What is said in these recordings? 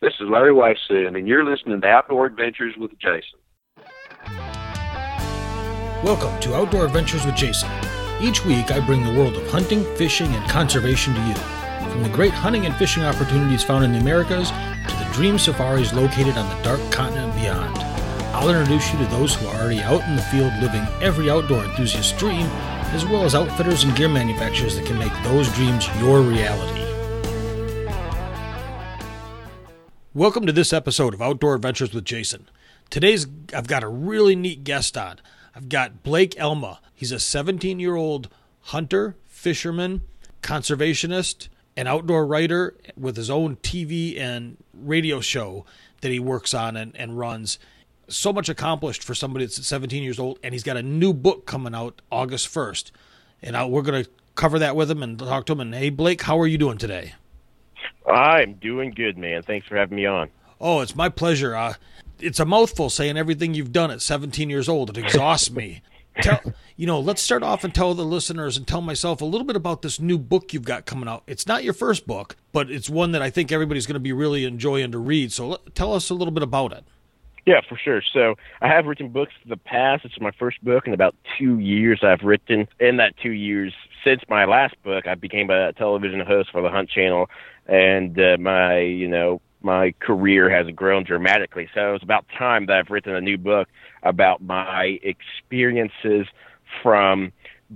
This is Larry Weishuhn, and you're listening to Outdoor Adventures with Jason. Welcome to Outdoor Adventures with Jason. Each week, I bring the world of hunting, fishing, and conservation to you. From the great hunting and fishing opportunities found in the Americas to the dream safaris located on the dark continent beyond. I'll introduce you to those who are already out in the field living every outdoor enthusiast's dream, as well as outfitters and gear manufacturers that can make those dreams your reality. Welcome to this episode of Outdoor Adventures with Jason. Today's I've got a really neat guest on. I've got Blake Alma. He's a 17 year old hunter, fisherman, conservationist, and outdoor writer with his own TV and radio show that he works on and, and runs. So much accomplished for somebody that's 17 years old, and he's got a new book coming out August 1st. And I, we're going to cover that with him and talk to him. And hey, Blake, how are you doing today? I'm doing good, man. Thanks for having me on. Oh, it's my pleasure. Uh, it's a mouthful saying everything you've done at 17 years old. It exhausts me. Tell, you know, let's start off and tell the listeners and tell myself a little bit about this new book you've got coming out. It's not your first book, but it's one that I think everybody's going to be really enjoying to read. So let, tell us a little bit about it. Yeah, for sure. So I have written books in the past. It's my first book in about two years I've written. In that two years, since my last book, I became a television host for the Hunt Channel, and uh, my, you know, my career has grown dramatically. So it's about time that I've written a new book about my experiences from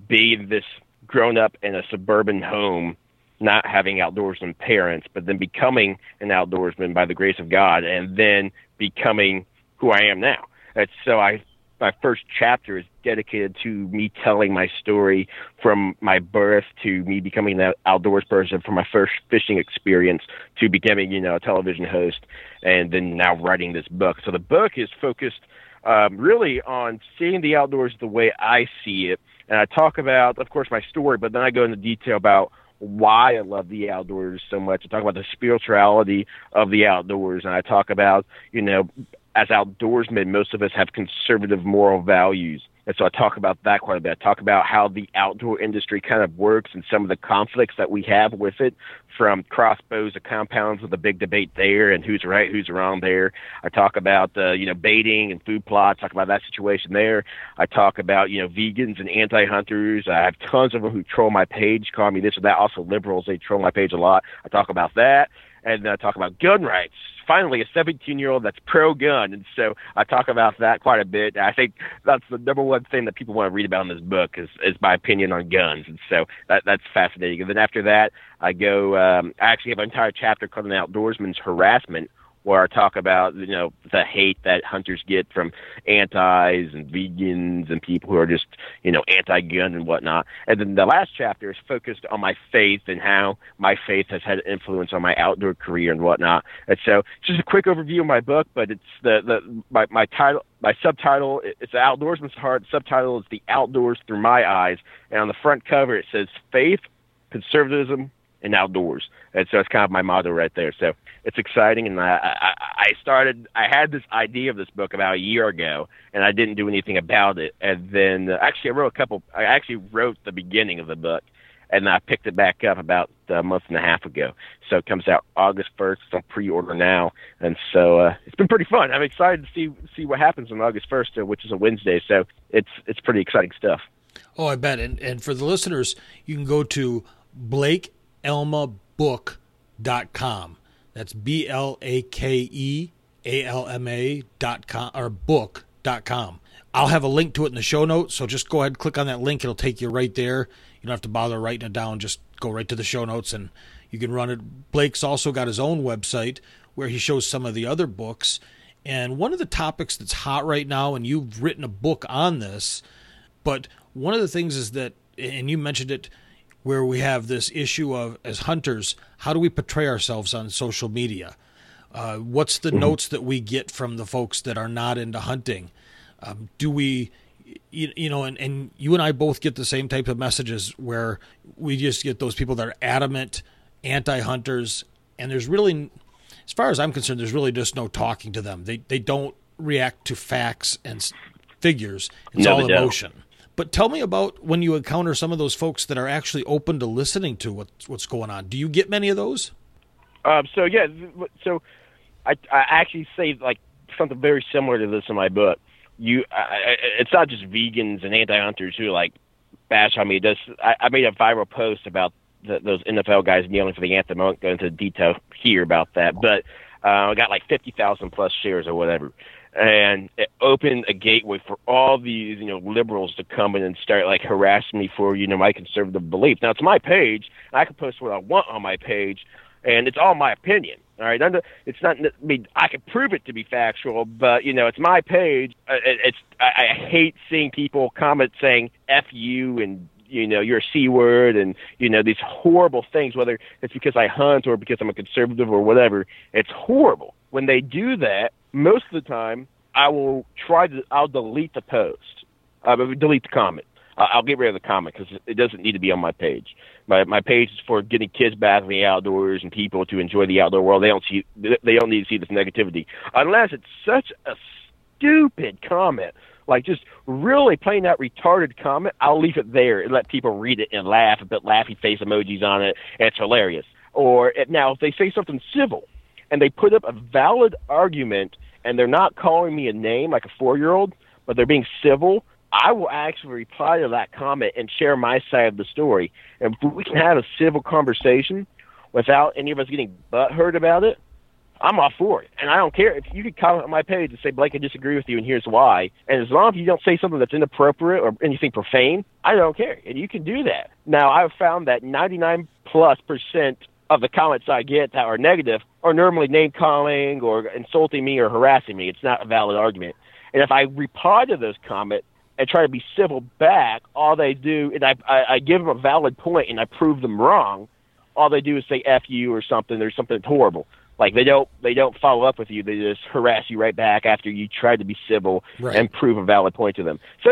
being this grown up in a suburban home, not having outdoorsman parents, but then becoming an outdoorsman by the grace of God, and then becoming who I am now. And so I my first chapter is dedicated to me telling my story from my birth to me becoming an outdoors person from my first fishing experience to becoming you know a television host and then now writing this book so the book is focused um, really on seeing the outdoors the way i see it and i talk about of course my story but then i go into detail about why I love the outdoors so much. I talk about the spirituality of the outdoors, and I talk about, you know, as outdoorsmen, most of us have conservative moral values. And so I talk about that quite a bit. I talk about how the outdoor industry kind of works and some of the conflicts that we have with it, from crossbows to compounds with a big debate there and who's right, who's wrong there. I talk about uh, you know baiting and food plots. Talk about that situation there. I talk about you know vegans and anti-hunters. I have tons of them who troll my page, call me this or that. Also liberals, they troll my page a lot. I talk about that and uh, talk about gun rights. Finally, a 17 year old that's pro gun. And so I talk about that quite a bit. I think that's the number one thing that people want to read about in this book is, is my opinion on guns. And so that, that's fascinating. And then after that, I go, um, I actually have an entire chapter called An Outdoorsman's Harassment, where I talk about you know the hate that hunters get from antis and vegans and people who are just you know anti-gun and whatnot. And then the last chapter is focused on my faith and how my faith has had an influence on my outdoor career and whatnot. And so just a quick overview of my book, but it's the the my my title my subtitle it's outdoorsman's heart subtitle is the outdoors through my eyes and on the front cover it says faith conservatism and outdoors. And so it's kind of my motto right there. So it's exciting. And I, I, I started, I had this idea of this book about a year ago, and I didn't do anything about it. And then uh, actually, I wrote a couple, I actually wrote the beginning of the book, and I picked it back up about a month and a half ago. So it comes out August 1st. It's on pre order now. And so uh, it's been pretty fun. I'm excited to see see what happens on August 1st, uh, which is a Wednesday. So it's it's pretty exciting stuff. Oh, I bet. And, and for the listeners, you can go to Blake almabook.com. That's B L A K E A L M A dot com or book.com. I'll have a link to it in the show notes, so just go ahead and click on that link. It'll take you right there. You don't have to bother writing it down. Just go right to the show notes and you can run it. Blake's also got his own website where he shows some of the other books. And one of the topics that's hot right now, and you've written a book on this, but one of the things is that, and you mentioned it, where we have this issue of as hunters, how do we portray ourselves on social media? Uh, what's the mm-hmm. notes that we get from the folks that are not into hunting? Um, do we, you, you know, and, and you and I both get the same type of messages where we just get those people that are adamant anti-hunters, and there's really, as far as I'm concerned, there's really just no talking to them. They they don't react to facts and figures. It's no, all emotion. Don't. But tell me about when you encounter some of those folks that are actually open to listening to what's what's going on. Do you get many of those? Um, so yeah, so I, I actually say like something very similar to this in my book. You, I, it's not just vegans and anti-hunters who like bash on me. This, I, I made a viral post about the, those NFL guys kneeling for the anthem. I won't go into detail here about that, but uh, I got like fifty thousand plus shares or whatever, and it opened a gateway for all these you know liberals to come in and start like harassing me for you know my conservative beliefs. Now it's my page, I can post what I want on my page, and it's all my opinion. All right, it's not. I mean, I can prove it to be factual, but you know, it's my page. Uh, it's. I, I hate seeing people comment saying "f you" and you know you're a c word and you know these horrible things. Whether it's because I hunt or because I'm a conservative or whatever, it's horrible. When they do that, most of the time, I will try to. I'll delete the post. Uh, delete the comment. Uh, I'll get rid of the comment because it doesn't need to be on my page. My my page is for getting kids back in the outdoors and people to enjoy the outdoor world. They don't see they don't need to see this negativity unless it's such a stupid comment, like just really plain out retarded comment. I'll leave it there and let people read it and laugh and put laughy face emojis on it. And it's hilarious. Or now if they say something civil and they put up a valid argument and they're not calling me a name like a four year old, but they're being civil I will actually reply to that comment and share my side of the story. And if we can have a civil conversation without any of us getting butthurt about it, I'm all for it. And I don't care if you could comment on my page and say, Blake, I disagree with you, and here's why. And as long as you don't say something that's inappropriate or anything profane, I don't care. And you can do that. Now, I've found that 99 plus percent of the comments I get that are negative are normally name calling or insulting me or harassing me. It's not a valid argument. And if I reply to those comments, and try to be civil back, all they do, and I, I, I give them a valid point and I prove them wrong. All they do is say "f you" or something. There's something horrible. Like they don't they don't follow up with you. They just harass you right back after you try to be civil right. and prove a valid point to them. So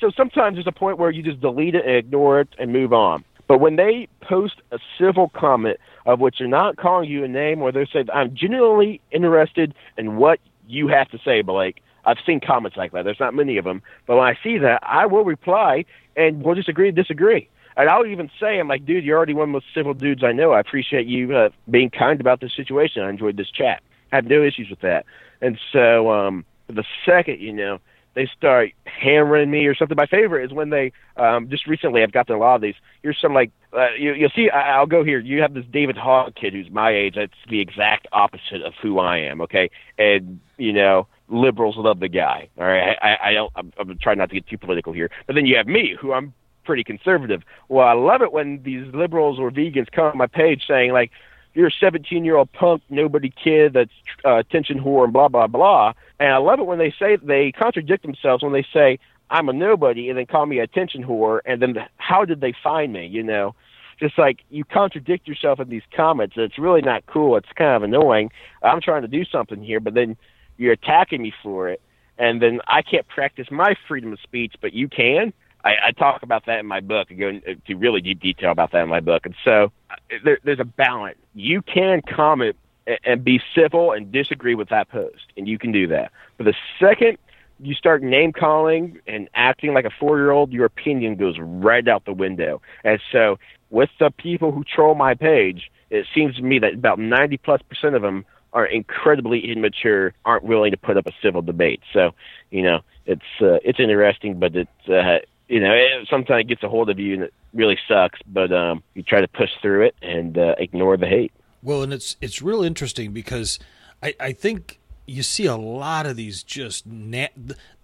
so sometimes there's a point where you just delete it and ignore it and move on. But when they post a civil comment of which they're not calling you a name or they're saying, I'm genuinely interested in what you have to say, Blake, I've seen comments like that. There's not many of them, but when I see that, I will reply and we'll just agree to disagree. And I'll even say, I'm like, dude, you're already one of the most civil dudes I know. I appreciate you uh, being kind about this situation. I enjoyed this chat. I have no issues with that. And so, um, the second, you know, they start hammering me or something. My favorite is when they um, just recently I've gotten a lot of these. Here's some like uh, you, you'll see. I, I'll go here. You have this David Hogg kid who's my age. That's the exact opposite of who I am. Okay, and you know liberals love the guy. All right, I, I don't. I'm, I'm trying not to get too political here, but then you have me, who I'm pretty conservative. Well, I love it when these liberals or vegans come on my page saying like, "You're a 17 year old punk, nobody kid that's uh, attention whore and blah blah blah." And I love it when they say they contradict themselves when they say I'm a nobody and then call me attention whore, and then how did they find me? You know. Just like you contradict yourself in these comments, it's really not cool. It's kind of annoying. I'm trying to do something here, but then you're attacking me for it, and then I can't practice my freedom of speech, but you can. I, I talk about that in my book. I go into really deep detail about that in my book. And so uh, there, there's a balance. You can comment and be civil and disagree with that post, and you can do that. But the second you start name calling and acting like a four year old, your opinion goes right out the window. And so, with the people who troll my page, it seems to me that about 90 plus percent of them are incredibly immature, aren't willing to put up a civil debate. So, you know, it's uh, it's interesting, but it's uh, you know it, sometimes it gets a hold of you and it really sucks. But um, you try to push through it and uh, ignore the hate. Well, and it's it's real interesting because I, I think you see a lot of these just na-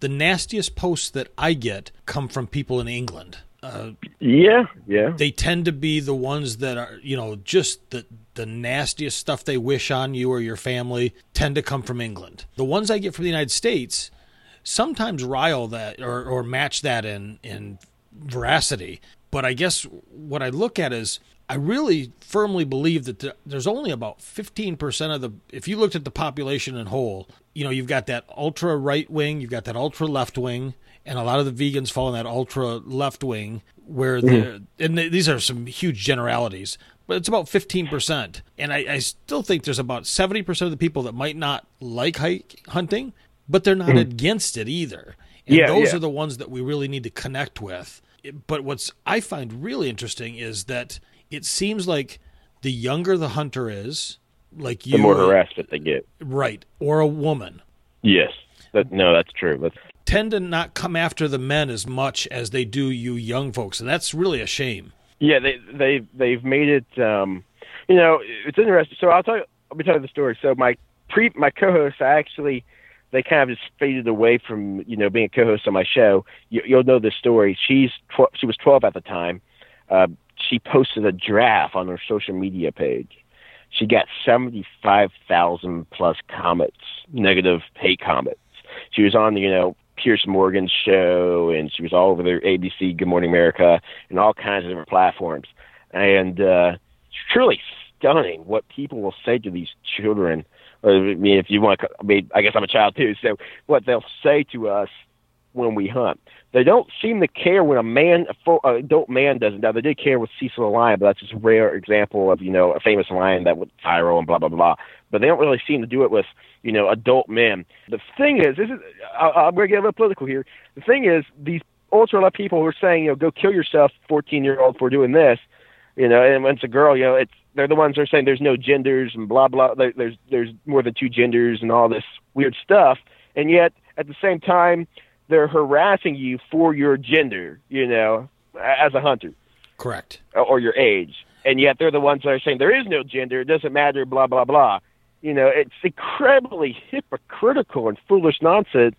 the nastiest posts that I get come from people in England. Uh, yeah, yeah. They tend to be the ones that are, you know, just the the nastiest stuff they wish on you or your family tend to come from England. The ones I get from the United States sometimes rile that or, or match that in in veracity. But I guess what I look at is I really firmly believe that there's only about 15% of the, if you looked at the population in whole, you know, you've got that ultra right wing, you've got that ultra left wing, and a lot of the vegans fall in that ultra left wing where mm-hmm. and these are some huge generalities, but it's about 15%. And I, I, still think there's about 70% of the people that might not like hike hunting, but they're not mm-hmm. against it either. And yeah, those yeah. are the ones that we really need to connect with. But what's I find really interesting is that it seems like the younger the hunter is, like you, the more harassment they get. right, or a woman, Yes, that, no, that's true. That's, tend to not come after the men as much as they do you young folks, and that's really a shame. yeah, they they they've made it. Um, you know, it's interesting. So I'll tell you. Let me tell you the story. So my pre my co-host, I actually they kind of just faded away from you know being a co-host on my show. You, you'll know this story. She's tw- she was 12 at the time. Uh, she posted a draft on her social media page. She got 75,000 plus comments, negative hate comments. She was on the you know Piers Morgan's show, and she was all over their ABC, Good Morning America, and all kinds of different platforms. And uh, it's truly stunning what people will say to these children. I mean, if you want, I mean, I guess I'm a child too. So what they'll say to us when we hunt, they don't seem to care when a man, a full uh, adult man doesn't. Now they did care with Cecil the lion, but that's just a rare example of you know a famous lion that went viral and blah blah blah. But they don't really seem to do it with you know adult men. The thing is, this is I, I'm going to get a little political here. The thing is, these ultra left people who are saying you know go kill yourself, 14 year old for doing this, you know, and when it's a girl, you know, it's they're the ones that are saying there's no genders and blah blah. There, there's there's more than two genders and all this weird stuff, and yet at the same time they're harassing you for your gender, you know, as a hunter Correct. or your age, and yet they're the ones that are saying there is no gender, it doesn't matter, blah blah blah. You know, it's incredibly hypocritical and foolish nonsense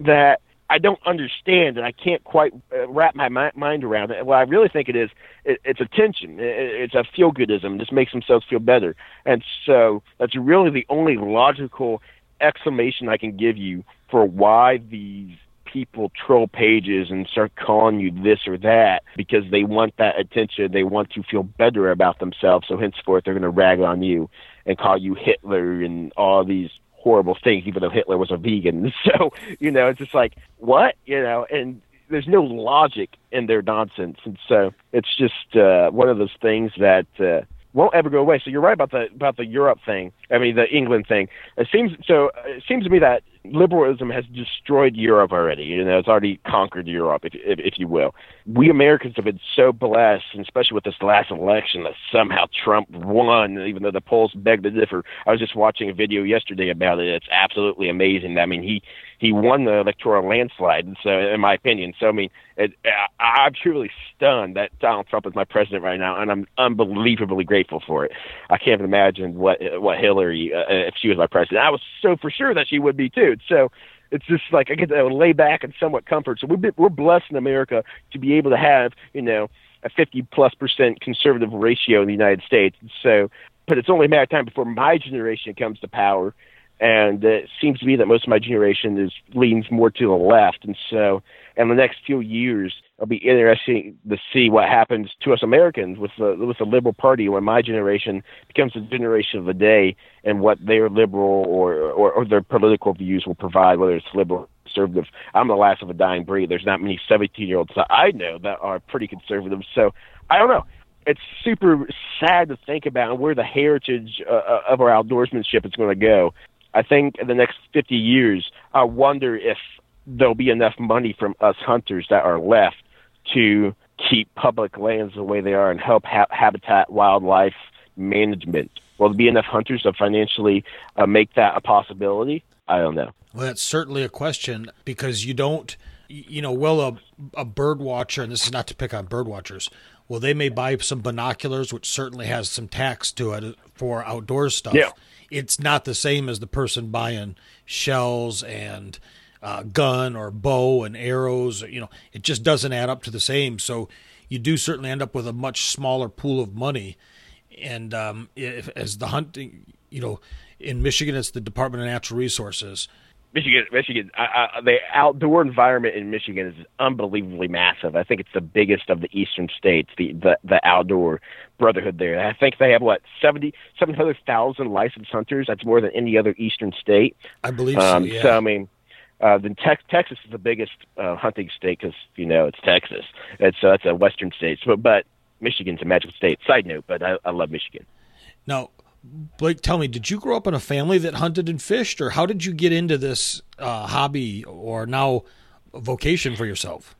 that I don't understand, and I can't quite uh, wrap my mind around it. What I really think it is, it, it's attention. It, it's a feel goodism. This makes themselves feel better, and so that's really the only logical explanation I can give you for why these people troll pages and start calling you this or that because they want that attention. They want to feel better about themselves. So henceforth, they're going to rag on you and call you Hitler and all these horrible things, even though Hitler was a vegan. So, you know, it's just like, what? You know, and there's no logic in their nonsense. And so it's just uh, one of those things that uh, won't ever go away. So you're right about the about the Europe thing. I mean, the England thing. It seems so. It seems to me that liberalism has destroyed Europe already. You know, it's already conquered Europe, if if, if you will. We Americans have been so blessed, and especially with this last election, that somehow Trump won, even though the polls beg to differ. I was just watching a video yesterday about it. It's absolutely amazing. I mean, he he won the electoral landslide. And so, in my opinion, so I mean, it, I, I'm truly stunned that Donald Trump is my president right now, and I'm unbelievably grateful for it. I can't imagine what what Hillary, uh, if she was my president, I was so for sure that she would be too. So it's just like I get to lay back and somewhat comfort. So we're we're blessed in America to be able to have you know a 50 plus percent conservative ratio in the United States. So, but it's only a matter of time before my generation comes to power and it seems to be that most of my generation is leans more to the left, and so in the next few years, it'll be interesting to see what happens to us Americans with the with the liberal party when my generation becomes the generation of the day, and what their liberal or or, or their political views will provide, whether it's liberal. Or Conservative. I'm the last of a dying breed. There's not many 17 year olds that I know that are pretty conservative. So I don't know it's super sad to think about where the heritage uh, of our outdoorsmanship is going to go. I think in the next 50 years, I wonder if there'll be enough money from us hunters that are left to keep public lands the way they are and help ha- habitat wildlife management. Will there be enough hunters to financially uh, make that a possibility? I don't know. Well, that's certainly a question because you don't, you know, well, a, a bird watcher, and this is not to pick on bird watchers, well, they may buy some binoculars, which certainly has some tax to it for outdoor stuff. Yeah. It's not the same as the person buying shells and uh, gun or bow and arrows. You know, it just doesn't add up to the same. So you do certainly end up with a much smaller pool of money. And um, if, as the hunting, you know, in Michigan, it's the Department of Natural Resources. Michigan, Michigan, I, I, the outdoor environment in Michigan is unbelievably massive. I think it's the biggest of the eastern states. The the, the outdoor brotherhood there. I think they have what 70 700,000 licensed hunters. That's more than any other eastern state. I believe Um, so. Yeah. So I mean, uh, then Tex- Texas is the biggest uh, hunting state because you know it's Texas. It's uh, that's a western state. So, but Michigan's a magical state. Side note, but I, I love Michigan. Now, Blake, tell me, did you grow up in a family that hunted and fished, or how did you get into this uh, hobby or now vocation for yourself?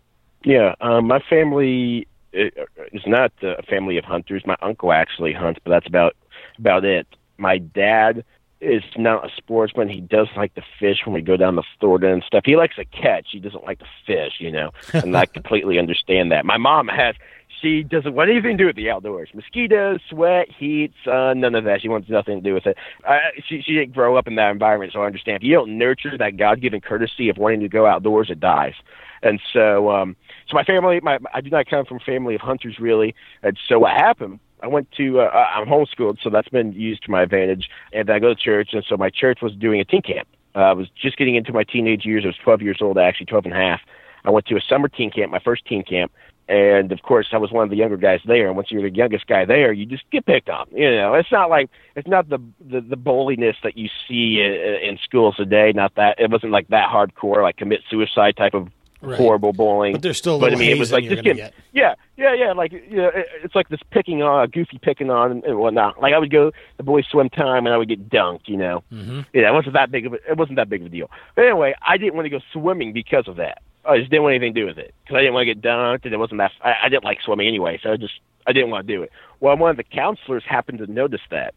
Yeah, um, my family uh, is not a family of hunters. My uncle actually hunts, but that's about about it. My dad is not a sportsman. He does like to fish when we go down to Florida and stuff. He likes to catch. He doesn't like to fish, you know. and I completely understand that. My mom has she doesn't want anything to do with the outdoors. Mosquitoes, sweat, heat, sun, none of that. She wants nothing to do with it. Uh, she she didn't grow up in that environment, so I understand. If you don't nurture that God given courtesy of wanting to go outdoors, it dies. And so, um, so my family, my I do not come from a family of hunters really. And so what happened? I went to uh, I'm homeschooled, so that's been used to my advantage. And I go to church, and so my church was doing a teen camp. Uh, I was just getting into my teenage years. I was 12 years old, actually 12 and a half. I went to a summer teen camp, my first teen camp, and of course I was one of the younger guys there. And once you're the youngest guy there, you just get picked on. You know, it's not like it's not the the, the bulliness that you see in, in schools today. Not that it wasn't like that hardcore, like commit suicide type of right. horrible bullying. But there's still but, I mean, it was like just getting, yeah, yeah, yeah. Like you know, it, it's like this picking on, goofy picking on and, and whatnot. Like I would go the boys' swim time and I would get dunked. You know, mm-hmm. yeah, it wasn't that big of a, it wasn't that big of a deal. But anyway, I didn't want to go swimming because of that. I just didn't want anything to do with it because I didn't want to get dunked, and it wasn't that. I, I didn't like swimming anyway, so I just I didn't want to do it. Well, one of the counselors happened to notice that,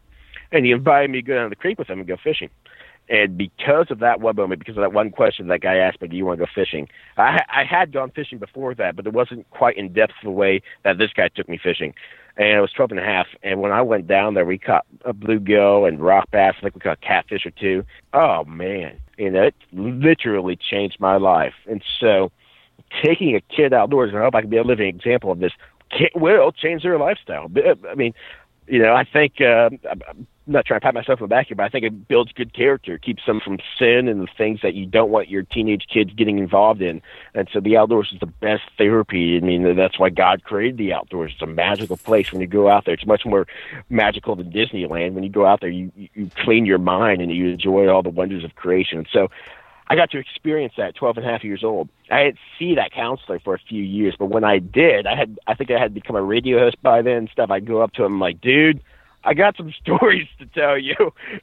and he invited me to go down to the creek with him and go fishing. And because of that one moment, because of that one question that guy asked me, "Do you want to go fishing?" I, I had gone fishing before that, but it wasn't quite in depth the way that this guy took me fishing. And it was twelve and a half. And when I went down there, we caught a bluegill and rock bass. I think we caught catfish or two. Oh man, you know, it literally changed my life. And so, taking a kid outdoors, and I hope I can be a living example of this, will change their lifestyle. I mean, you know, I think uh, I'm not trying to pat myself on the back here, but I think it builds good character, keeps them from sin and the things that you don't want your teenage kids getting involved in. And so the outdoors is the best therapy. I mean, that's why God created the outdoors. It's a magical place when you go out there. It's much more magical than Disneyland. When you go out there, you you clean your mind and you enjoy all the wonders of creation. So I got to experience that 12 and a half years old. I had see that counselor for a few years, but when I did, I had I think I had become a radio host by then and stuff. I'd go up to him like, dude, I got some stories to tell you.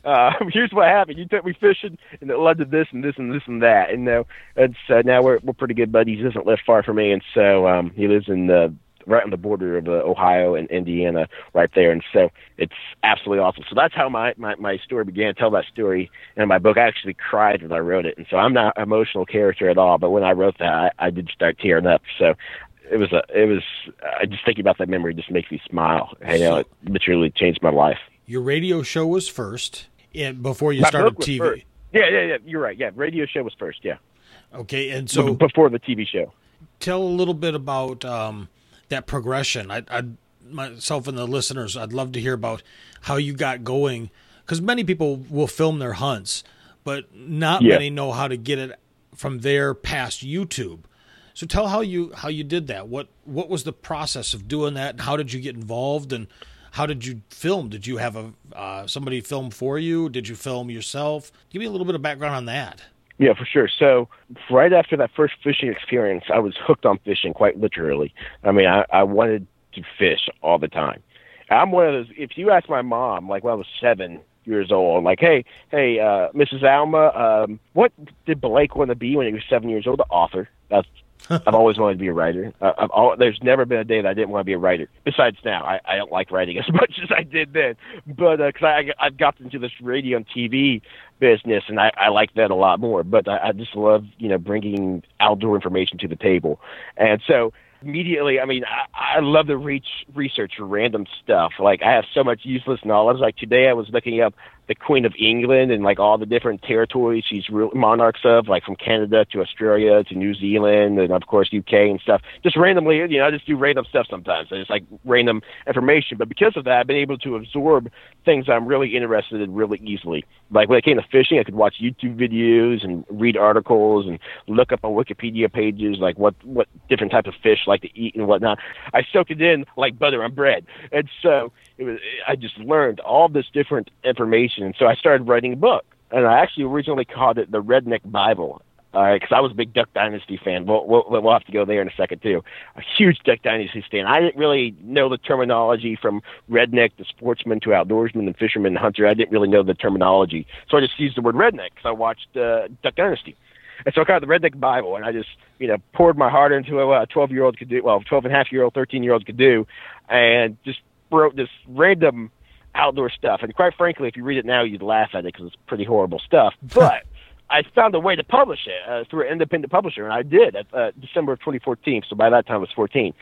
Uh, here's what happened. You took me fishing, and it led to this and this and this and that. And now, it's uh, now we're we're pretty good buddies. He doesn't live far from me, and so um, he lives in the right on the border of uh, Ohio and Indiana, right there. And so it's absolutely awesome. So that's how my, my, my story began. Tell that story in my book. I actually cried when I wrote it. And so I'm not an emotional character at all. But when I wrote that, I, I did start tearing up. So it was a, it was, I just thinking about that memory just makes me smile. You know, it literally changed my life. Your radio show was first and before you my started TV. First. Yeah, yeah, yeah. You're right. Yeah. Radio show was first. Yeah. Okay. And so before the TV show, tell a little bit about, um, that progression. I, I myself and the listeners, I'd love to hear about how you got going because many people will film their hunts, but not yeah. many know how to get it from there past YouTube. So tell how you how you did that. What what was the process of doing that? And How did you get involved and how did you film? Did you have a uh, somebody film for you? Did you film yourself? Give me a little bit of background on that. Yeah, for sure. So right after that first fishing experience, I was hooked on fishing quite literally. I mean, I, I wanted to fish all the time. I'm one of those. If you ask my mom, like when I was seven years old, like, hey, hey, uh, Mrs. Alma, um, what did Blake want to be when he was seven years old? The author. That's I've always wanted to be a writer. Uh, I've all, there's never been a day that I didn't want to be a writer. Besides now, I, I don't like writing as much as I did then. But because uh, I I've got into this radio and TV business, and I, I like that a lot more. But I, I just love you know bringing outdoor information to the table, and so immediately, I mean, I, I love to reach research random stuff. Like I have so much useless knowledge. Like today, I was looking up the Queen of England and like all the different territories she's real monarchs of, like from Canada to Australia to New Zealand and of course UK and stuff. Just randomly, you know, I just do random stuff sometimes. It's like random information. But because of that, I've been able to absorb things I'm really interested in really easily. Like when it came to fishing, I could watch YouTube videos and read articles and look up on Wikipedia pages like what what different types of fish like to eat and whatnot. I soak it in like butter on bread, and so it was. I just learned all this different information, and so I started writing a book. And I actually originally called it the Redneck Bible, because uh, I was a big Duck Dynasty fan. We'll, we'll, we'll have to go there in a second too. A huge Duck Dynasty fan. I didn't really know the terminology from redneck to sportsman to outdoorsman and fisherman and hunter. I didn't really know the terminology, so I just used the word redneck because I watched uh, Duck Dynasty. And so I got the Redneck Bible, and I just, you know, poured my heart into what a 12 year old could do, well, 12 and a half year old, 13 year old could do, and just wrote this random outdoor stuff. And quite frankly, if you read it now, you'd laugh at it because it's pretty horrible stuff. But I found a way to publish it uh, through an independent publisher, and I did at uh, December of 2014. So by that time, I was 14.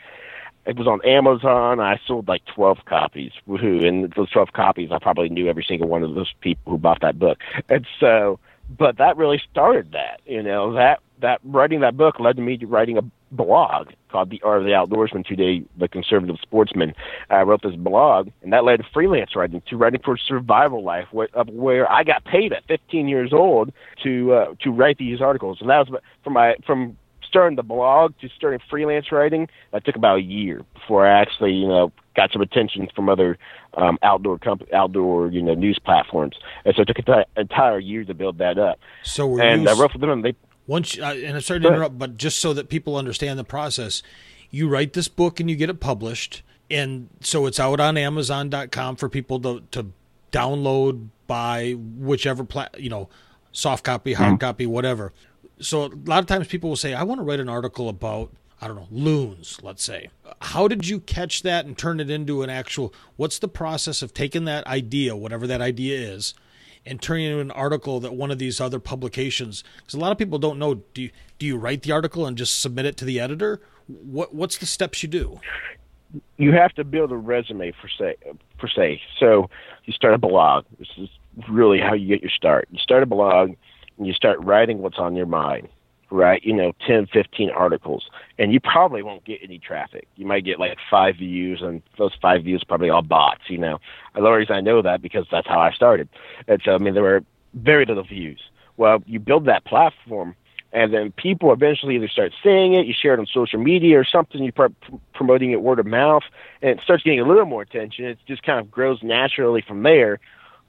It was on Amazon. I sold like 12 copies. Woohoo! And those 12 copies, I probably knew every single one of those people who bought that book. And so, but that really started that. You know, that that writing that book led to me to writing a blog called The Art of the Outdoorsman, today the Conservative Sportsman. I wrote this blog, and that led to freelance writing, to writing for Survival Life, where, where I got paid at 15 years old to uh, to write these articles. And that was from my from starting the blog to starting freelance writing. That took about a year before I actually, you know, got some attention from other um, outdoor comp- outdoor you know news platforms. And so it took an entire year to build that up. So and I wrote for them, and they once uh, and I'm sorry to interrupt, but just so that people understand the process, you write this book and you get it published, and so it's out on Amazon.com for people to to download, buy whichever pla- you know, soft copy, hard mm-hmm. copy, whatever. So a lot of times people will say, "I want to write an article about." I don't know, loons, let's say. How did you catch that and turn it into an actual? What's the process of taking that idea, whatever that idea is, and turning it into an article that one of these other publications because a lot of people don't know do you, do you write the article and just submit it to the editor? What what's the steps you do? You have to build a resume for say for say so you start a blog. This is really how you get your start. You start a blog and you start writing what's on your mind right? You know, 10, 15 articles, and you probably won't get any traffic. You might get like five views, and those five views probably all bots, you know. The only reason I know that because that's how I started. And so, I mean, there were very little views. Well, you build that platform, and then people eventually either start seeing it, you share it on social media or something, you start promoting it word of mouth, and it starts getting a little more attention. It just kind of grows naturally from there.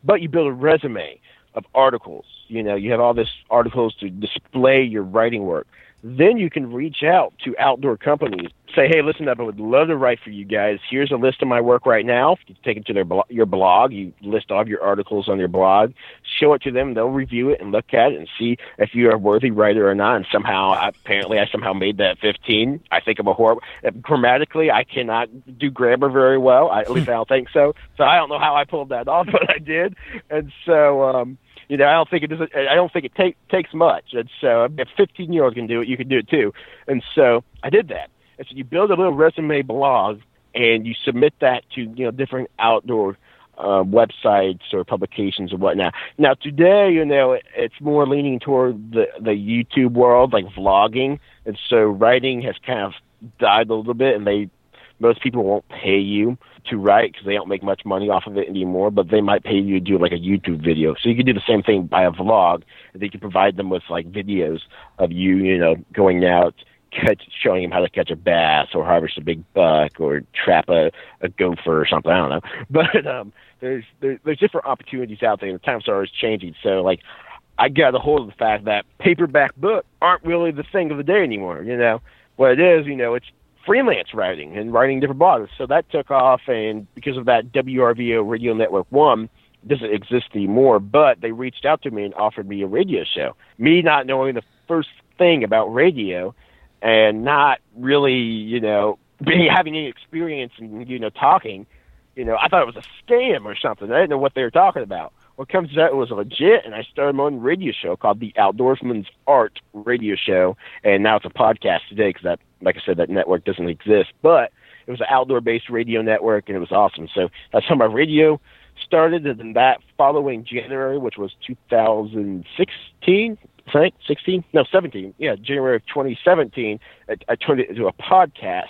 But you build a resume of articles. You know, you have all this articles to display your writing work. Then you can reach out to outdoor companies. Say, hey, listen up, I would love to write for you guys. Here's a list of my work right now. You take it to their your blog. You list all of your articles on your blog. Show it to them. They'll review it and look at it and see if you're a worthy writer or not. And somehow, apparently, I somehow made that 15. I think I'm a horrible. Grammatically, I cannot do grammar very well. I, at least I don't think so. So I don't know how I pulled that off, but I did. And so, um, you know, I don't think it doesn't. I don't think it take, takes much. And so, if 15 year olds can do it, you can do it too. And so, I did that. And so, you build a little resume blog, and you submit that to you know different outdoor uh, websites or publications or whatnot. Now, today, you know, it, it's more leaning toward the the YouTube world, like vlogging, and so writing has kind of died a little bit, and they most people won't pay you to write because they don't make much money off of it anymore, but they might pay you to do like a YouTube video. So you can do the same thing by a vlog. They can provide them with like videos of you, you know, going out, catch, showing them how to catch a bass or harvest a big buck or trap a, a gopher or something. I don't know. But um, there's there, there's different opportunities out there, and the times are always changing. So like, I got a hold of the fact that paperback books aren't really the thing of the day anymore. You know, what it is, you know, it's freelance writing and writing different blogs. So that took off, and because of that, WRVO Radio Network One doesn't exist anymore. But they reached out to me and offered me a radio show. Me not knowing the first thing about radio, and not really, you know, being having any experience in you know talking, you know, I thought it was a scam or something. I didn't know what they were talking about. What comes out was legit, and I started my own radio show called the Outdoorsman's Art Radio Show, and now it's a podcast today because that, like I said, that network doesn't exist, but it was an outdoor-based radio network, and it was awesome. So that's how my radio started, and then that following January, which was 2016, I think 16, no 17, yeah, January of 2017, I, I turned it into a podcast.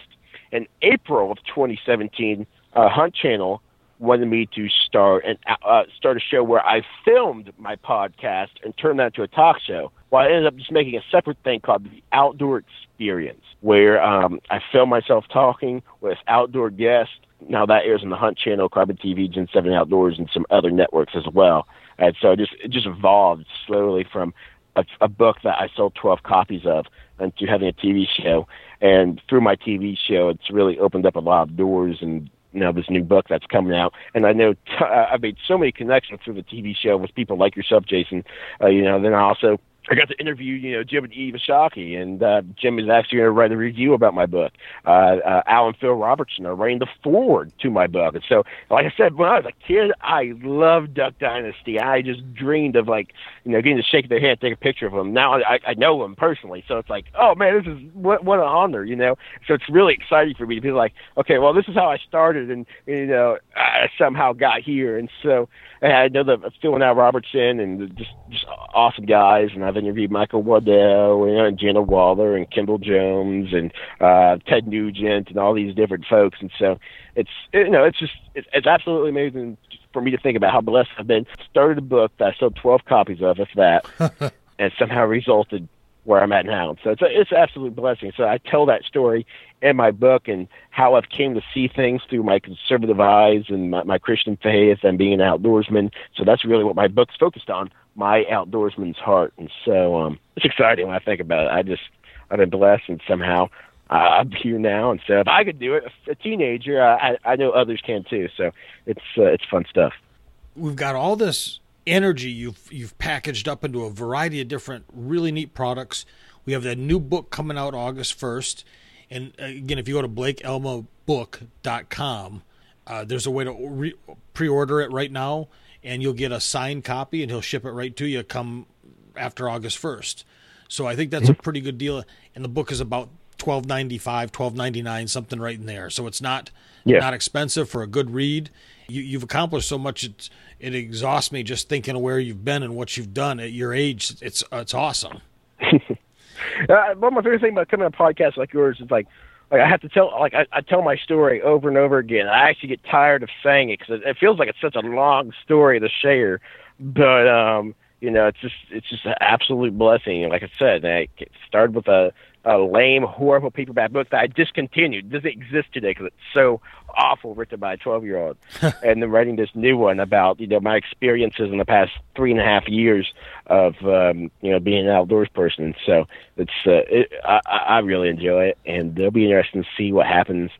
In April of 2017, uh, Hunt Channel wanted me to start and uh, start a show where I filmed my podcast and turned that into a talk show. Well, I ended up just making a separate thing called the Outdoor Experience, where um, I film myself talking with outdoor guests. Now that airs on the Hunt Channel, Carbon TV, Gen Seven Outdoors, and some other networks as well. And so it just it just evolved slowly from a, a book that I sold 12 copies of into having a TV show. And through my TV show, it's really opened up a lot of doors and you know this new book that's coming out. And i know t- i've made so many connections through the tv show with people like yourself jason. Uh, you know then i also I got to interview, you know, Jim and Eva Shockey, and uh, Jim is actually going to write a review about my book. Uh, uh, Al and Phil Robertson are writing the forward to my book. And so, like I said, when I was a kid, I loved Duck Dynasty. I just dreamed of like, you know, getting to shake their hand, take a picture of them. Now I, I know them personally, so it's like, oh man, this is what what an honor, you know. So it's really exciting for me to be like, okay, well, this is how I started, and you know, I somehow got here, and so I know that Phil and Al Robertson, and just just awesome guys, and I've interviewed Michael Waddell and, Jenna Waller and Kendall Jones and uh, Ted Nugent and all these different folks. And so it's you know it's just it's, it's absolutely amazing for me to think about how blessed I've been. Started a book that I sold 12 copies of, if that, and somehow resulted where I'm at now. So it's a, it's an absolute blessing. So I tell that story in my book and how I've came to see things through my conservative eyes and my, my Christian faith and being an outdoorsman. So that's really what my book's focused on, my outdoorsman's heart. And so um, it's exciting when I think about it. I just I've been blessed and somehow uh, I'm here now. And so if I could do it, a teenager, I I know others can too. So it's uh, it's fun stuff. We've got all this energy you've you've packaged up into a variety of different really neat products. We have that new book coming out August 1st. And uh, again, if you go to blakealmabook.com, uh, there's a way to re- pre-order it right now and you'll get a signed copy and he'll ship it right to you come after August 1st. So I think that's mm-hmm. a pretty good deal and the book is about 12.95, 12.99 something right in there. So it's not yeah. not expensive for a good read. You, you've accomplished so much it's it exhausts me just thinking of where you've been and what you've done at your age. It's it's awesome. uh, one of my favorite things about coming on a podcast like yours is like like I have to tell like I, I tell my story over and over again. I actually get tired of saying it because it, it feels like it's such a long story to share. But um, you know, it's just it's just an absolute blessing. Like I said, I started with a a lame, horrible paperback book that I discontinued. Doesn't exist today because it's so awful, written by a twelve-year-old. and then writing this new one about you know my experiences in the past three and a half years of um, you know being an outdoors person. So it's uh, it, I, I really enjoy it, and it'll be interesting to see what happens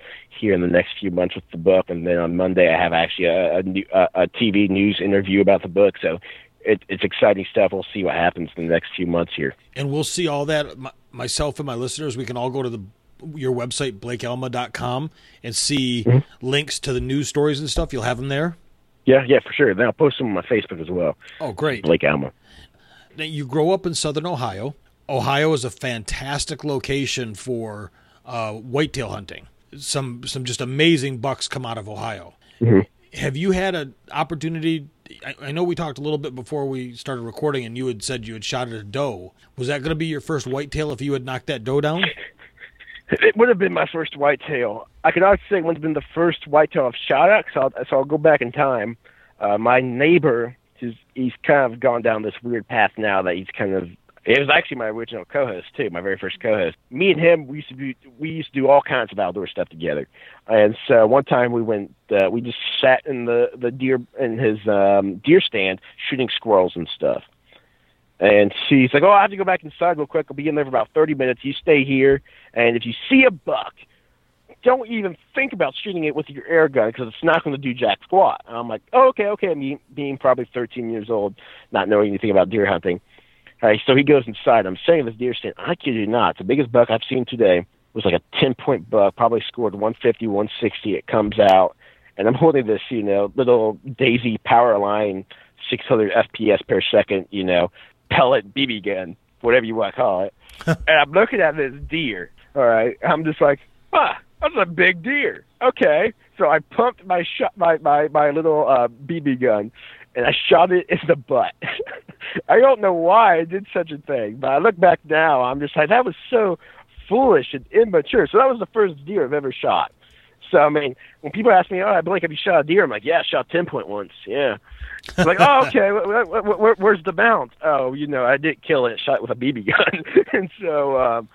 here in the next few months with the book. And then on Monday, I have actually a, a, a, a TV news interview about the book. So it, it's exciting stuff. We'll see what happens in the next few months here. And we'll see all that. Myself and my listeners, we can all go to the your website, blakealma.com, and see mm-hmm. links to the news stories and stuff. You'll have them there? Yeah, yeah, for sure. Then I'll post them on my Facebook as well. Oh, great. Blake Alma. Now, you grow up in southern Ohio. Ohio is a fantastic location for uh, whitetail hunting. Some some just amazing bucks come out of Ohio. Mm-hmm. Have you had an opportunity I, I, know we talked a little bit before we started recording, and you had said you had shot at a doe. Was that going to be your first whitetail if you had knocked that doe down? It would have been my first whitetail. I could actually say it would have been the first whitetail I've shot at, so I'll, so I'll go back in time. Uh, my neighbor, he's, he's kind of gone down this weird path now that he's kind of it was actually my original co-host too, my very first co-host. Me and him, we used to be, we used to do all kinds of outdoor stuff together. And so one time we went, uh, we just sat in the the deer in his um, deer stand shooting squirrels and stuff. And she's like, "Oh, I have to go back inside real quick. I'll be in there for about thirty minutes. You stay here, and if you see a buck, don't even think about shooting it with your air gun because it's not going to do jack squat." And I'm like, oh, "Okay, okay." Me being probably 13 years old, not knowing anything about deer hunting, right, so he goes inside. I'm saying this deer stand. I kid you not. The biggest buck I've seen today was like a 10 point buck, probably scored 150, 160. It comes out, and I'm holding this, you know, little Daisy Powerline 600 FPS per second, you know, pellet BB gun, whatever you want to call it. and I'm looking at this deer. All right, I'm just like, ah, that's a big deer. Okay, so I pumped my shot, my my my little uh, BB gun, and I shot it in the butt. I don't know why I did such a thing, but I look back now, I'm just like that was so foolish and immature. So that was the first deer I've ever shot. So I mean, when people ask me, "Oh, I Blake, have you shot a deer?" I'm like, "Yeah, I shot ten point once." Yeah. Like, oh, okay. Where, where, where's the bounce? Oh, you know, I did kill it. Shot it with a BB gun, and so um,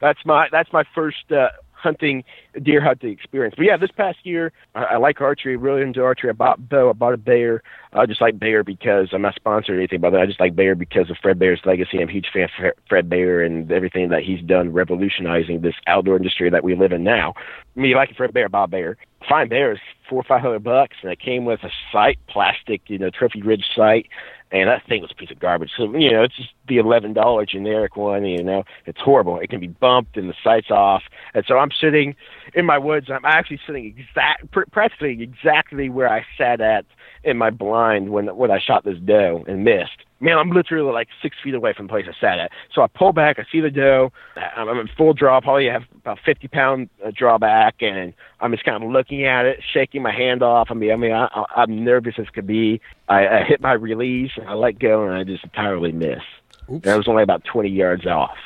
that's my that's my first uh, hunting, deer hunting experience. But yeah, this past year, I, I like archery. Really enjoy archery. I bought bow. I bought a Bear. I just like Bear because I'm not sponsored or anything but I just like Bear because of Fred Bear's legacy. I'm a huge fan of Fred Bear and everything that he's done revolutionizing this outdoor industry that we live in now. Me like Fred Bear, Bob Bear. Fine Bear is four or five hundred bucks, and it came with a sight, plastic, you know, trophy ridge sight and that thing was a piece of garbage. So you know, it's just the eleven dollar generic one. You know, it's horrible. It can be bumped and the sight's off. And so I'm sitting in my woods. I'm actually sitting exact, practically exactly where I sat at in my blind when when I shot this doe and missed man, I'm literally like six feet away from the place I sat at. So I pull back, I see the doe. I'm, I'm in full draw, probably have about 50 pound uh, drawback, and I'm just kind of looking at it, shaking my hand off. I mean, I mean, I, I'm nervous as could be. I, I hit my release, and I let go, and I just entirely miss. Oops. And I was only about 20 yards off.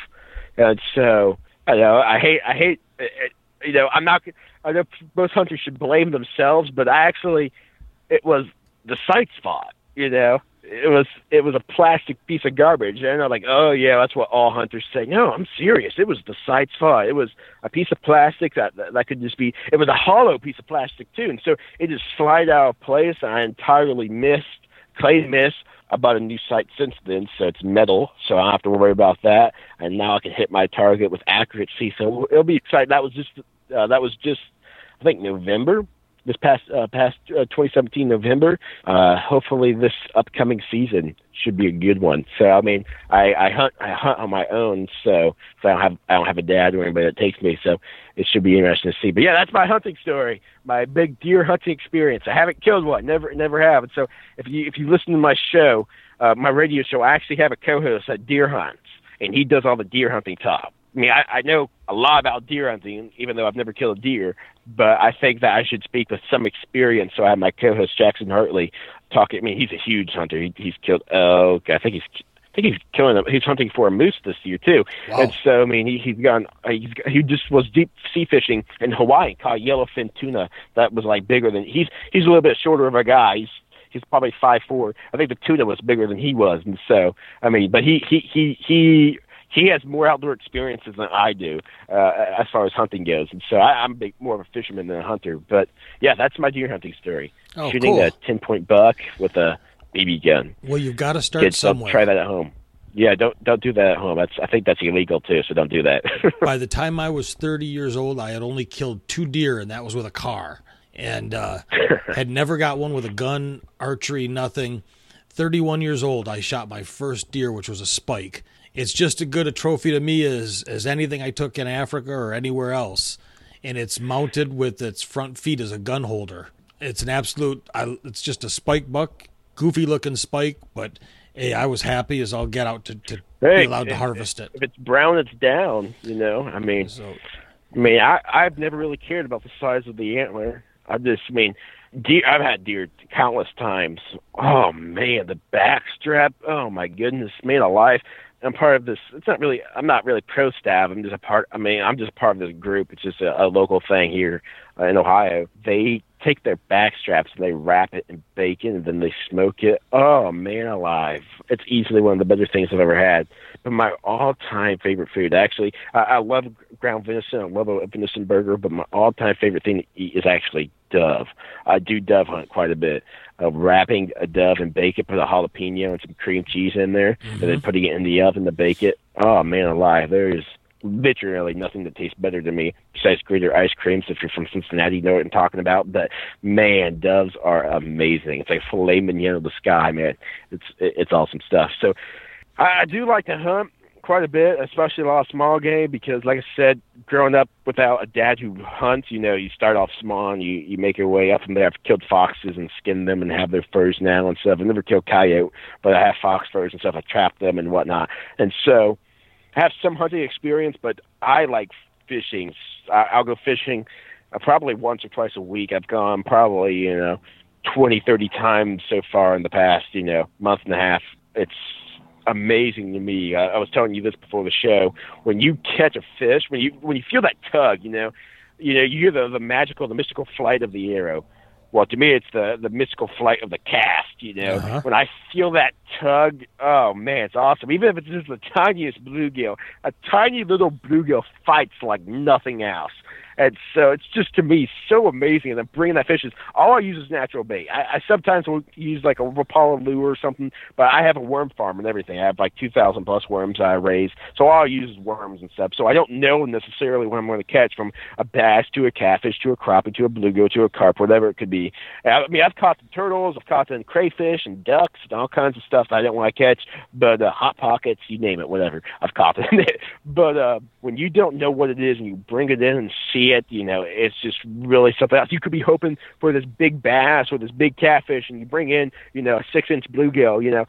And so, you know, I hate, I hate, it, you know, I'm not. I know most hunters should blame themselves, but I actually, it was the sight spot. You know, it was it was a plastic piece of garbage. And I'm like oh yeah that's what all hunters say. No i'm serious. It was the sight spot. It was a piece of plastic that, that could just be it was a hollow piece of plastic too. And so it just slid out of place and i entirely missed clay miss I bought a new sight since then, so it's metal, so I don't have to worry about that. And now I can hit my target with accuracy, so it'll be exciting. That was just uh, that was just I think November this past uh, past uh, 2017 November. Uh, hopefully, this upcoming season should be a good one. So, I mean, I, I hunt I hunt on my own, so, so I don't have I don't have a dad or anybody that takes me. So, it should be interesting to see. But yeah, that's my hunting story, my big deer hunting experience. I haven't killed one, never never have. And so, if you if you listen to my show, uh, my radio show, I actually have a co-host that deer hunts, and he does all the deer hunting talk. I mean, I, I know a lot about deer hunting, even though I've never killed a deer. But I think that I should speak with some experience. So I have my co-host Jackson Hartley talking. I mean, he's a huge hunter. He, he's killed. Oh, I think he's. I think he's killing. He's hunting for a moose this year too. Wow. And so, I mean, he, he's gone. Uh, he's he just was deep sea fishing in Hawaii, caught yellowfin tuna that was like bigger than. He's he's a little bit shorter of a guy. He's he's probably five four. I think the tuna was bigger than he was, and so I mean, but he he he he he has more outdoor experiences than I do uh, as far as hunting goes, and so I, I'm big, more of a fisherman than a hunter. But yeah, that's my deer hunting story. Oh, Shooting cool. a ten point buck with a BB gun. Well, you've got to start Kids, somewhere. Try that at home. Yeah, don't don't do that at home. That's I think that's illegal too. So don't do that. By the time I was 30 years old, I had only killed two deer, and that was with a car, and uh, had never got one with a gun, archery, nothing. 31 years old, I shot my first deer, which was a spike it's just as good a trophy to me as as anything I took in Africa or anywhere else. And it's mounted with its front feet as a gun holder. It's an absolute. I, it's just a spike buck, goofy looking spike, but hey, I was happy as I'll get out to, to hey, be allowed to harvest it. If it's brown, it's down. You know, I mean, so, I mean, I I've never really cared about the size of the antler. I just I mean, deer. I've had deer countless times. Oh man, the backstrap. Oh my goodness, man alive. I'm part of this. It's not really. I'm not really pro stav. I'm just a part. I mean, I'm just part of this group. It's just a, a local thing here uh, in Ohio. They take their back straps and they wrap it in bacon and then they smoke it. Oh man, alive! It's easily one of the better things I've ever had. But my all-time favorite food, actually, I, I love ground venison. I love a venison burger. But my all-time favorite thing to eat is actually dove. I do dove hunt quite a bit. Of wrapping a dove in bacon, put a jalapeno and some cream cheese in there, mm-hmm. and then mm-hmm. putting it in the oven to bake it. Oh man, alive! There is literally nothing that tastes better to me besides Graeter ice creams. If you're from Cincinnati, you know what I'm talking about. But man, doves are amazing. It's like filet mignon of the sky, man. It's it's awesome stuff. So I, I do like to hunt quite a bit, especially a lot of small game, because like I said, growing up without a dad who hunts, you know, you start off small and you you make your way up from there. I've killed foxes and skinned them and have their furs now and stuff. I've never killed coyote, but I have fox furs and stuff. I trap them and whatnot, and so I have some hunting experience, but I like fishing. I, I'll go fishing uh, probably once or twice a week. I've gone probably you know twenty, thirty times so far in the past you know month and a half. It's amazing to me. I, I was telling you this before the show. When you catch a fish, when you when you feel that tug, you know, you know, you hear the the magical, the mystical flight of the arrow. Well, to me, it's the the mystical flight of the cast. You know, uh-huh. when I feel that tug, oh man, it's awesome. Even if it's just the tiniest bluegill, a tiny little bluegill fights like nothing else. And so it's just to me so amazing. And then bringing that fish is all I use is natural bait. I, I sometimes will use like a Rapala lure or something, but I have a worm farm and everything. I have like 2,000 plus worms I raise. So all I use is worms and stuff. So I don't know necessarily what I'm going to catch from a bass to a catfish to a crappie to a bluegill to a carp, whatever it could be. I mean, I've caught the turtles, I've caught the crayfish and ducks and all kinds of stuff that I don't want to catch, but uh, hot pockets, you name it, whatever. I've caught it. but uh, when you don't know what it is and you bring it in and see it, you know, it's just really something else. You could be hoping for this big bass or this big catfish, and you bring in, you know, a six inch bluegill, you know,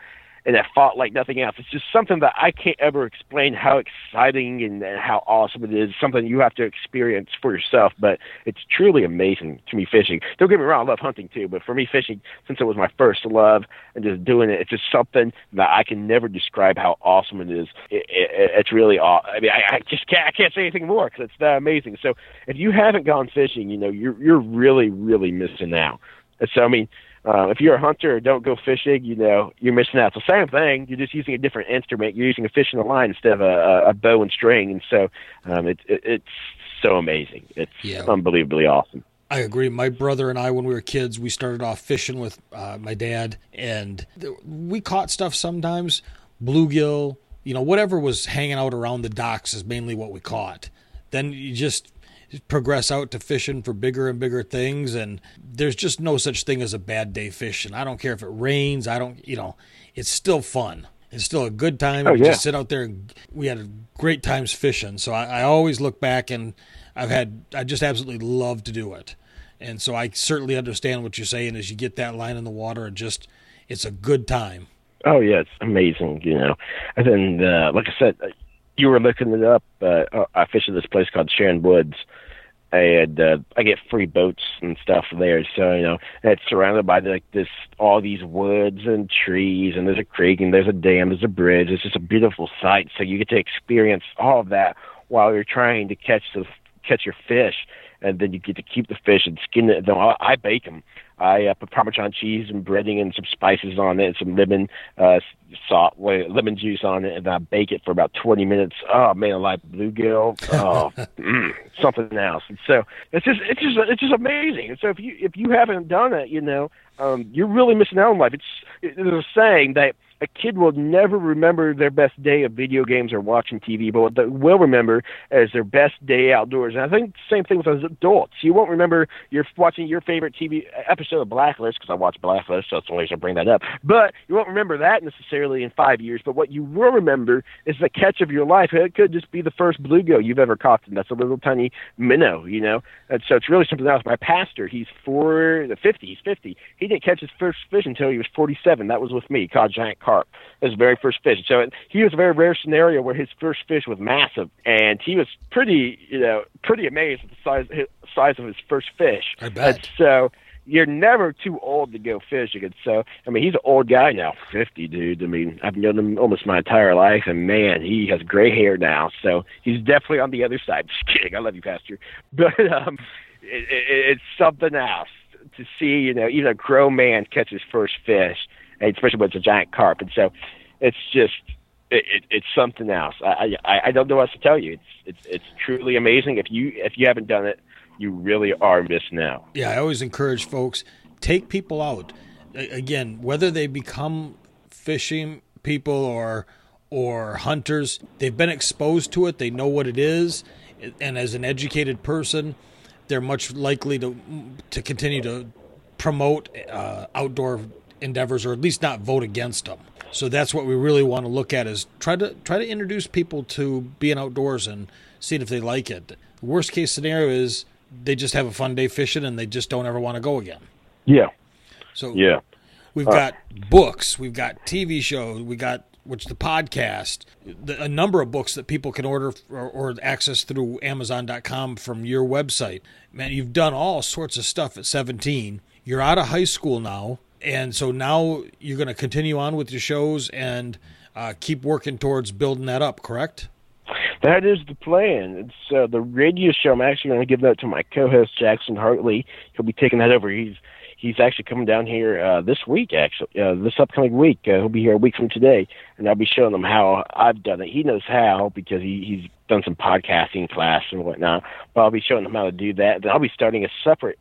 and that fought like nothing else. It's just something that I can't ever explain how exciting and, and how awesome it is. Something you have to experience for yourself, but it's truly amazing to me fishing. Don't get me wrong, I love hunting too, but for me fishing, since it was my first love and just doing it, it's just something that I can never describe how awesome it is. It, it, it's really aw- I mean, I, I just can't I can't say anything more because it's that amazing. So if you haven't gone fishing, you know, you're you're really really missing out. So I mean uh, if you're a hunter or don't go fishing, you know you're missing out. It's the same thing. You're just using a different instrument. You're using a fishing line instead of a, a bow and string, and so um, it, it, it's so amazing. It's yeah. unbelievably awesome. I agree. My brother and I, when we were kids, we started off fishing with uh, my dad, and th- we caught stuff sometimes, bluegill, you know, whatever was hanging out around the docks is mainly what we caught. Then you just progress out to fishing for bigger and bigger things and there's just no such thing as a bad day fishing. I don't care if it rains. I don't you know it's still fun. It's still a good time oh, yeah. just sit out there and we had great times fishing. So I, I always look back and i've had i just absolutely love to do it. And so i certainly understand what you're saying as you get that line in the water and just it's a good time. Oh yeah it's amazing you know. And then uh, like i said you were looking it up. Uh, I fish at this place called Sharon Woods, and uh, I get free boats and stuff there. So you know, it's surrounded by like this all these woods and trees, and there's a creek and there's a dam, there's a bridge. It's just a beautiful sight. So you get to experience all of that while you're trying to catch the catch your fish, and then you get to keep the fish and skin it. Though I bake them. I uh, put Parmesan cheese and breading and some spices on it, and some lemon uh, salt, lemon juice on it, and I bake it for about 20 minutes. Oh man, I like bluegill. Oh, mm, something else. And so it's just it's just it's just amazing. And so if you if you haven't done it, you know, um, you're really missing out on life. It's there's a saying that a kid will never remember their best day of video games or watching TV, but what they will remember is their best day outdoors. And I think the same thing with adults. You won't remember you're watching your favorite TV episode of Blacklist because I watch Blacklist, so the only reason I bring that up. But you won't remember that necessarily in five years. But what you will remember is the catch of your life. It could just be the first bluegill you've ever caught, and that's a little tiny minnow, you know. And so it's really something else. My pastor, he's four, fifty, he's fifty. He didn't catch his first fish until he was forty-seven. That was with me. Caught giant carp. His very first fish. So he was a very rare scenario where his first fish was massive, and he was pretty, you know, pretty amazed at the size his, size of his first fish. I bet. And so you're never too old to go fishing. And so, I mean, he's an old guy now, 50, dude. I mean, I've known him almost my entire life, and man, he has gray hair now. So he's definitely on the other side. Just kidding. I love you, Pastor. But um, it, it, it's something else to see, you know, even a grown man catch his first fish especially when it's a giant carp. And so it's just it, it, it's something else. I, I I don't know what else to tell you. It's it's it's truly amazing. If you if you haven't done it, you really are missing out. Yeah, I always encourage folks take people out. Again, whether they become fishing people or or hunters, they've been exposed to it. They know what it is, and as an educated person, they're much likely to to continue to promote uh, outdoor endeavors or at least not vote against them. So that's what we really want to look at is try to try to introduce people to being outdoors and seeing if they like it. The worst case scenario is they just have a fun day fishing and they just don't ever want to go again. Yeah. So yeah. We've uh, got books, we've got TV shows, we got which the podcast, the, a number of books that people can order or, or access through Amazon.com from your website. Man, you've done all sorts of stuff at 17. You're out of high school now and so now you're going to continue on with your shows and uh, keep working towards building that up, correct? That is the plan. It's uh, the radio show. I'm actually going to give that to my co-host Jackson Hartley. He'll be taking that over. He's he's actually coming down here uh, this week. Actually, uh, this upcoming week, uh, he'll be here a week from today, and I'll be showing him how I've done it. He knows how because he, he's done some podcasting class and whatnot. But I'll be showing him how to do that. Then I'll be starting a separate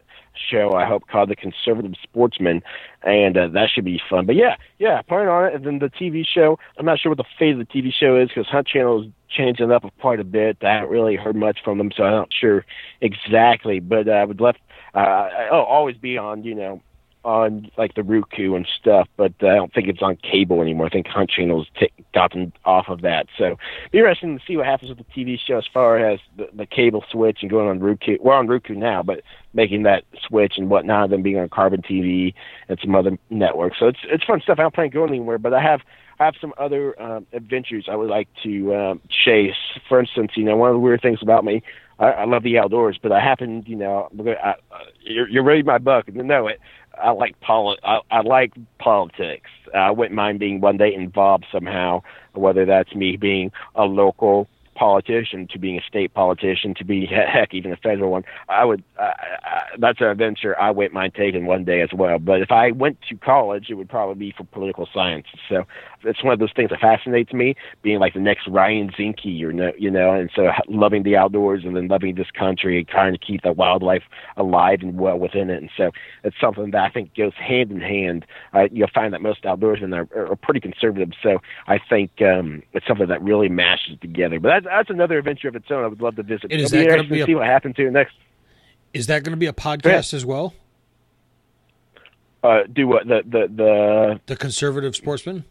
show I hope called The Conservative Sportsman, and uh, that should be fun. But yeah, yeah, plan on it. And then the TV show, I'm not sure what the fate of the TV show is because Hunt Channel is changing up quite a bit. I haven't really heard much from them, so I'm not sure exactly. But uh, I would love, uh, I'll always be on, you know, on like the Roku and stuff, but uh, I don't think it's on cable anymore. I think Hunt Channel's t- gotten off of that. So be interesting to see what happens with the TV show as far as the, the cable switch and going on Roku. We're on Roku now, but making that switch and whatnot, then being on Carbon TV and some other networks. So it's it's fun stuff. I don't plan on going anywhere, but I have I have some other um, adventures I would like to um, chase. For instance, you know, one of the weird things about me, I, I love the outdoors, but I happen, you know, I, I, you're, you're reading my book and you know it. I like poli- I, I like politics. I wouldn't mind being one day involved somehow, whether that's me being a local politician to being a state politician to be heck even a federal one i would uh, that's an adventure i wouldn't mind taking one day as well. But if i went to college it would probably be for political science. So it's one of those things that fascinates me being like the next ryan zinke or you know and so loving the outdoors and then loving this country and trying to keep the wildlife alive and well within it. And so it's something that i think goes hand in hand. Uh, you'll find that most outdoorsmen are, are pretty conservative. So i think um it's something that really mashes together. But that's that's another adventure of its own. I would love to visit. And is that going to be a, see what happens to next? Is that going to be a podcast as well? Uh, do what the the the the conservative sportsman?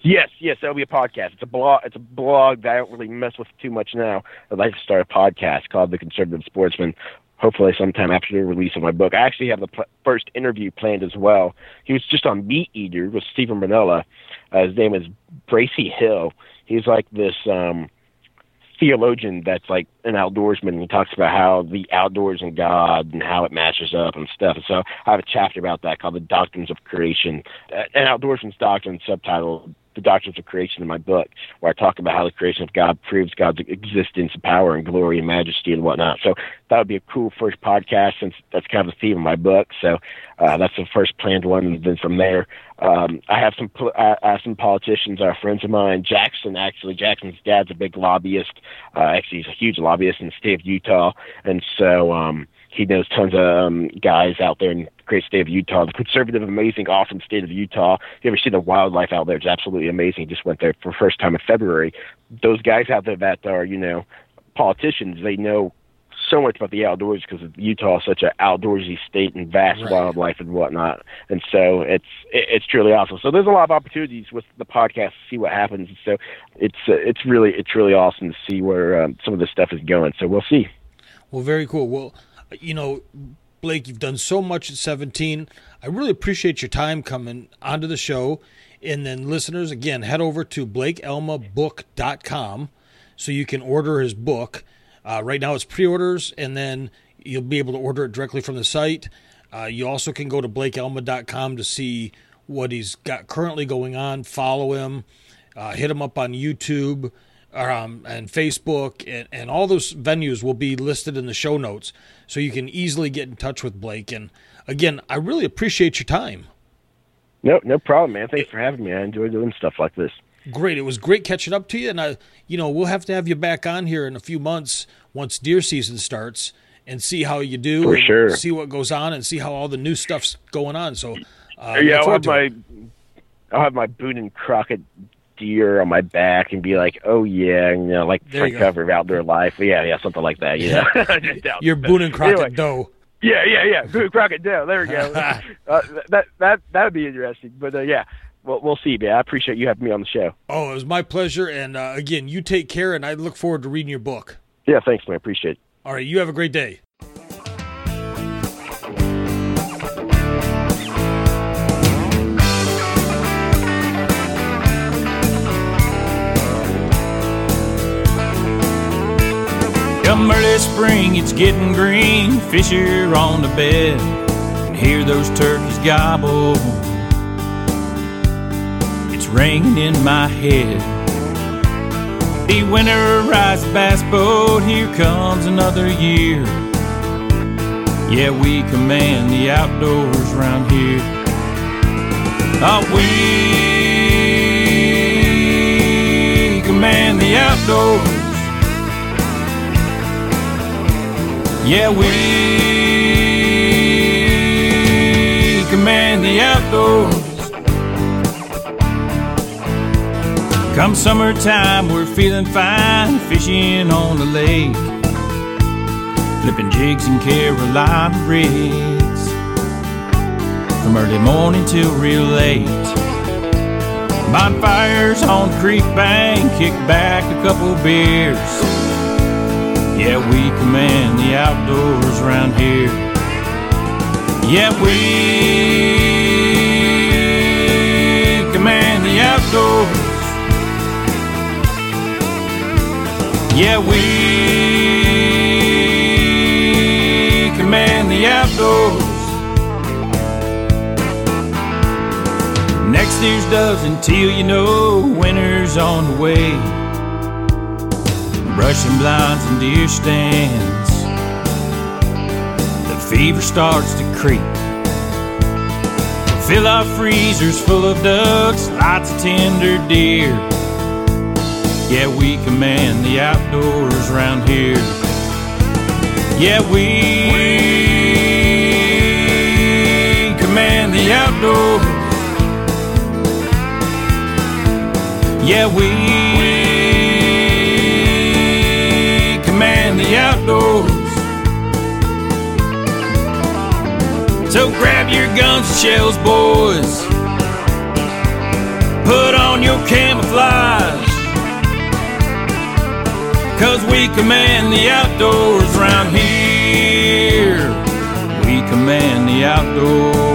Yes, yes, that'll be a podcast. It's a blog. It's a blog that I don't really mess with too much now. I'd like to start a podcast called The Conservative Sportsman. Hopefully, sometime after the release of my book. I actually have the pl- first interview planned as well. He was just on Meat Eater with Steven Rinella. Uh, his name is Bracy Hill. He's like this. um theologian that's like an outdoorsman and he talks about how the outdoors and God and how it matches up and stuff. And so I have a chapter about that called The Doctrines of Creation, an outdoorsman's doctrine subtitle the doctrines of creation in my book, where I talk about how the creation of God proves God's existence, and power, and glory and majesty and whatnot. So that would be a cool first podcast, since that's kind of the theme of my book. So uh, that's the first planned one, and then from there, um, I have some I have some politicians, are friends of mine. Jackson, actually, Jackson's dad's a big lobbyist. Uh, actually, he's a huge lobbyist in the state of Utah, and so. um he knows tons of um, guys out there in the great state of Utah, the conservative, amazing, awesome state of Utah. If you ever see the wildlife out there, it's absolutely amazing. He just went there for the first time in February. Those guys out there that are, you know, politicians, they know so much about the outdoors because Utah is such an outdoorsy state and vast right. wildlife and whatnot. And so it's it, it's truly awesome. So there's a lot of opportunities with the podcast to see what happens. So it's uh, it's really it's really awesome to see where um, some of this stuff is going. So we'll see. Well, very cool. Well, you know, Blake, you've done so much at 17. I really appreciate your time coming onto the show. And then, listeners, again, head over to blakealmabook.com so you can order his book. Uh, right now, it's pre orders, and then you'll be able to order it directly from the site. Uh, you also can go to blakealma.com to see what he's got currently going on. Follow him, uh, hit him up on YouTube um, and Facebook, and, and all those venues will be listed in the show notes, so you can easily get in touch with Blake. And again, I really appreciate your time. No, no problem, man. Thanks for having me. I enjoy doing stuff like this. Great. It was great catching up to you, and I, you know, we'll have to have you back on here in a few months once deer season starts and see how you do. For sure. See what goes on and see how all the new stuff's going on. So, uh, yeah, I'll have my, I'll have my Boone and Crockett deer on my back and be like, oh yeah, you know, like there cover of Outdoor Life. Yeah, yeah, something like that. You know, you're Boone and Crockett anyway, doe. Yeah, yeah, yeah. Boone Crockett doe. There we go. uh, that that that would be interesting. But uh, yeah, well, we'll see, man. I appreciate you having me on the show. Oh, it was my pleasure. And uh, again, you take care, and I look forward to reading your book. Yeah, thanks, man. Appreciate it. All right, you have a great day. Early spring, it's getting green. Fish are on the bed, and hear those turkeys gobble. It's ringing in my head. The winterized bass boat, here comes another year. Yeah, we command the outdoors round here. Oh, we command the outdoors. Yeah, we command the outdoors. Come summertime, we're feeling fine, fishing on the lake, flipping jigs in Carolina rigs, from early morning till real late. Bonfires on the creek bank, kick back a couple beers. Yeah, we command the outdoors around here. Yeah, we command the outdoors. Yeah, we command the outdoors. Next year's doves until you know winter's on the way. Brushing blinds and deer stands. The fever starts to creep. Fill our freezers full of ducks, lots of tender deer. Yeah, we command the outdoors around here. Yeah, we command the outdoors. Yeah, we So grab your guns and shells, boys. Put on your camouflage. Cause we command the outdoors here. We command the outdoors.